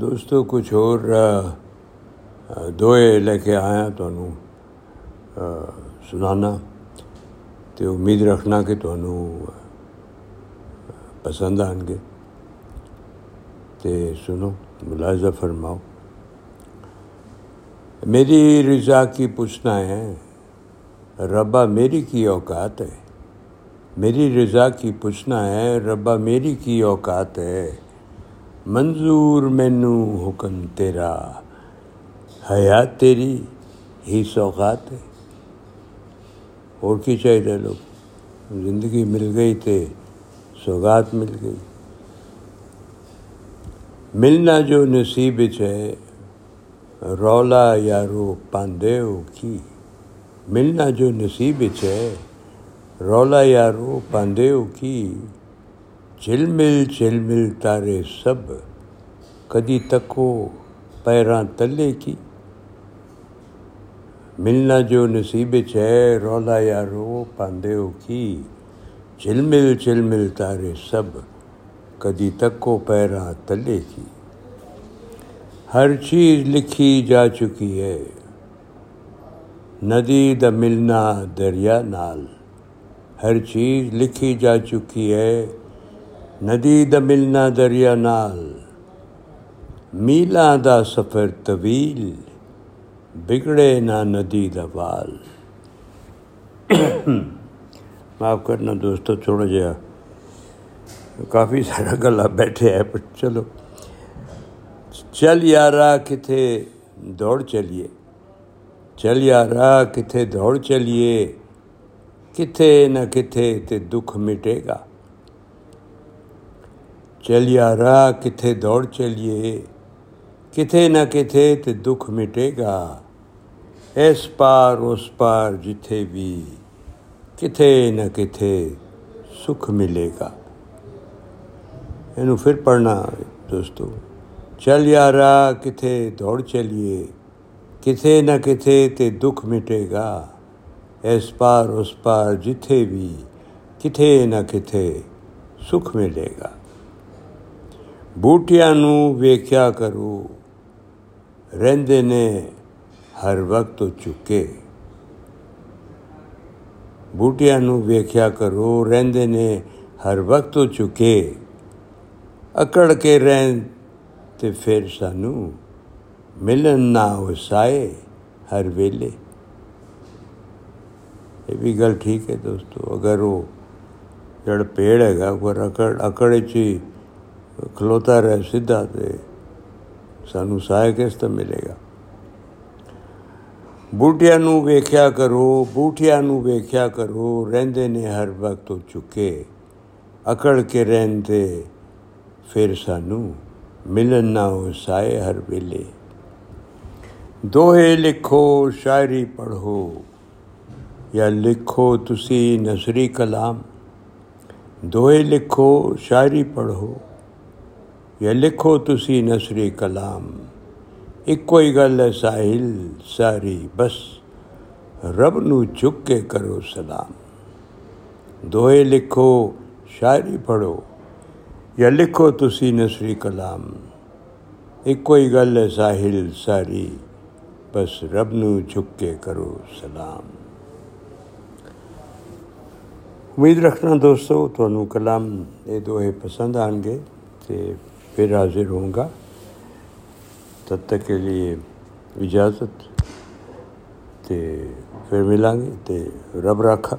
دوستو اور دو لے کے آیا ਆਇਆ سنانا تو امید رکھنا کہ ਕਿ پسند آن گے۔ تو سنو، ملاحظہ فرماؤ۔ میری رضا کی پوچھنا ہے، ربا میری کی اوقات ہے؟ میری رضا کی پوچھنا ہے، ربا میری کی اوقات ہے؟ منظور مینو حکم تیرا حیات تیری ہی سوغات ہے۔ اور کی چاہیے لوگ؟ زندگی مل گئی تھے سوغات مل گئی۔ ملنا جو نصیب ہے رولا یارو پاندیو کی؟ ملنا جو نصیب ہے رولا یارو پاندیو کی؟ چلمل چلمل تارے سب کدی تکو پیراں تلے کی ملنا جو نصیب چھ رولا یارو پاندیو کی چلمل چلمل تارے سب کدی تکو پیراں تلے کی ہر چیز لکھی جا چکی ہے ندی د ملنا دریا نال ہر چیز لکھی جا چکی ہے ندی دا ملنا دریا نال میلا دا سفر طویل، بگڑے نہ ندی دا بال معاف کرنا دوستو چھوڑا جہا کافی سارا گلا بیٹھے ہے پر چلو۔ چل یارا، کتھے دوڑ چلیے۔ چل یارا، کتھے دوڑ چلیے۔ کتھے نہ کتھے تے دکھ مٹے گا۔ چلیا راہ کتھے دوڑ چلیے، کتھے نہ کتھے تے دکھ مٹے گا۔ اس پار اس پار جتھے بھی، کتھے نہ کتھے سکھ ملے گا۔ ਇਹਨੂੰ ਫਿਰ ਪੜਨਾ ਦੋਸਤੋ ਚੱਲ ਯਾਰਾ ਕਿਥੇ ਦੌੜ ਚਲੀਏ ਕਿਥੇ ਨਾ ਕਿਥੇ ਤੇ ਦੁੱਖ ਮਿਟੇਗਾ ਇਸ ਪਾਰ ਉਸ ਪਾਰ ਜਿੱਥੇ ਵੀ ਕਿਥੇ ਨਾ ਕਿਥੇ ਸੁਖ ਮਿਲੇਗਾ ਬੂਟਿਆਂ ਨੂੰ ਵੇਖਿਆ ਕਰੋ ਰਹਿੰਦੇ ਨੇ ਹਰ ਵਕਤ ਚੁੱਕੇ ਬੂਟਿਆਂ ਨੂੰ ਵੇਖਿਆ ਕਰੋ ਰਹਿੰਦੇ ਨੇ ਹਰ ਵਕਤ ਚੁੱਕੇ ਅਕੜ ਕੇ ਰਹਿ ਤੇ ਫਿਰ ਸਾਨੂੰ ਮਿਲਣ ਨਾ ਵਸਾਏ ਹਰ ਵੇਲੇ ਇਹ ਵੀ ਗੱਲ ਠੀਕ ਹੈ ਦੋਸਤੋ ਅਗਰ ਉਹ ਜੜ ਪੇੜ ਹੈਗਾ ਉਹ ਅਕੜ ਅਕੜ ਚ ਖਲੋਤਾ ਰਹੇ ਸਿੱਧਾ ਤੇ ਸਾਨੂੰ ਸਾਇ ਕਿਸ ਤੋਂ ਮਿਲੇਗਾ ਬੂਟਿਆਂ ਨੂੰ ਵੇਖਿਆ ਕਰੋ ਬੂਟਿਆਂ ਨੂੰ ਵੇਖਿਆ ਕਰੋ ਰਹਿੰਦੇ ਨੇ ਹਰ ਵਕਤ ਉਹ ਚੁੱਕੇ ਅਕੜ ਕੇ ਰਹਿੰਦੇ ਫਿਰ ਸਾਨੂੰ ਮਿਲਣ ਨਾ ਵਸਾਏ ਹਰ ਵੇਲੇ ਦੋਹੇ ਲਿਖੋ ਸ਼ਾਇਰੀ ਪੜ੍ਹੋ ਜਾਂ ਲਿਖੋ ਤੁਸੀਂ ਨਸਰੀ ਕਲਾਮ ਦੋਹੇ ਲਿਖੋ ਸ਼ਾਇਰੀ ਪੜ੍ਹੋ ਜਾਂ ਲਿਖੋ ਤੁਸੀਂ ਨਸਰੀ ਕਲਾਮ ਇੱਕੋ ਹੀ ਗੱਲ ਹੈ ਸਾਹਿਲ ਸਾਰੀ ਬਸ ਰੱਬ ਨੂੰ ਝੁੱਕ ਕੇ ਕਰੋ ਸਲਾਮ ਦੋਹੇ ਲਿਖੋ ਸ਼ਾਇਰੀ ਪੜ੍ਹੋ ਜਾਂ ਲਿਖੋ ਤੁਸੀਂ ਨਸਰੀ ਕਲਾਮ ਇੱਕੋ ਹੀ ਗੱਲ ਹੈ ਸਾਹਿਲ ਸਾਰੀ ਬਸ ਰੱਬ ਨੂੰ ਝੁੱਕ ਕੇ ਕਰੋ ਸਲਾਮ ਉਮੀਦ ਰੱਖਣਾ ਦੋਸਤੋ ਤੁਹਾਨੂੰ ਕਲਾਮ ਇਹ ਦੋਹੇ ਪਸੰਦ ਆਣਗੇ ਤੇ پھر حاضر ہوں گا۔ تب تک کے لیے اجازت۔ تے پھر ملیں گے۔ تے رب راکھا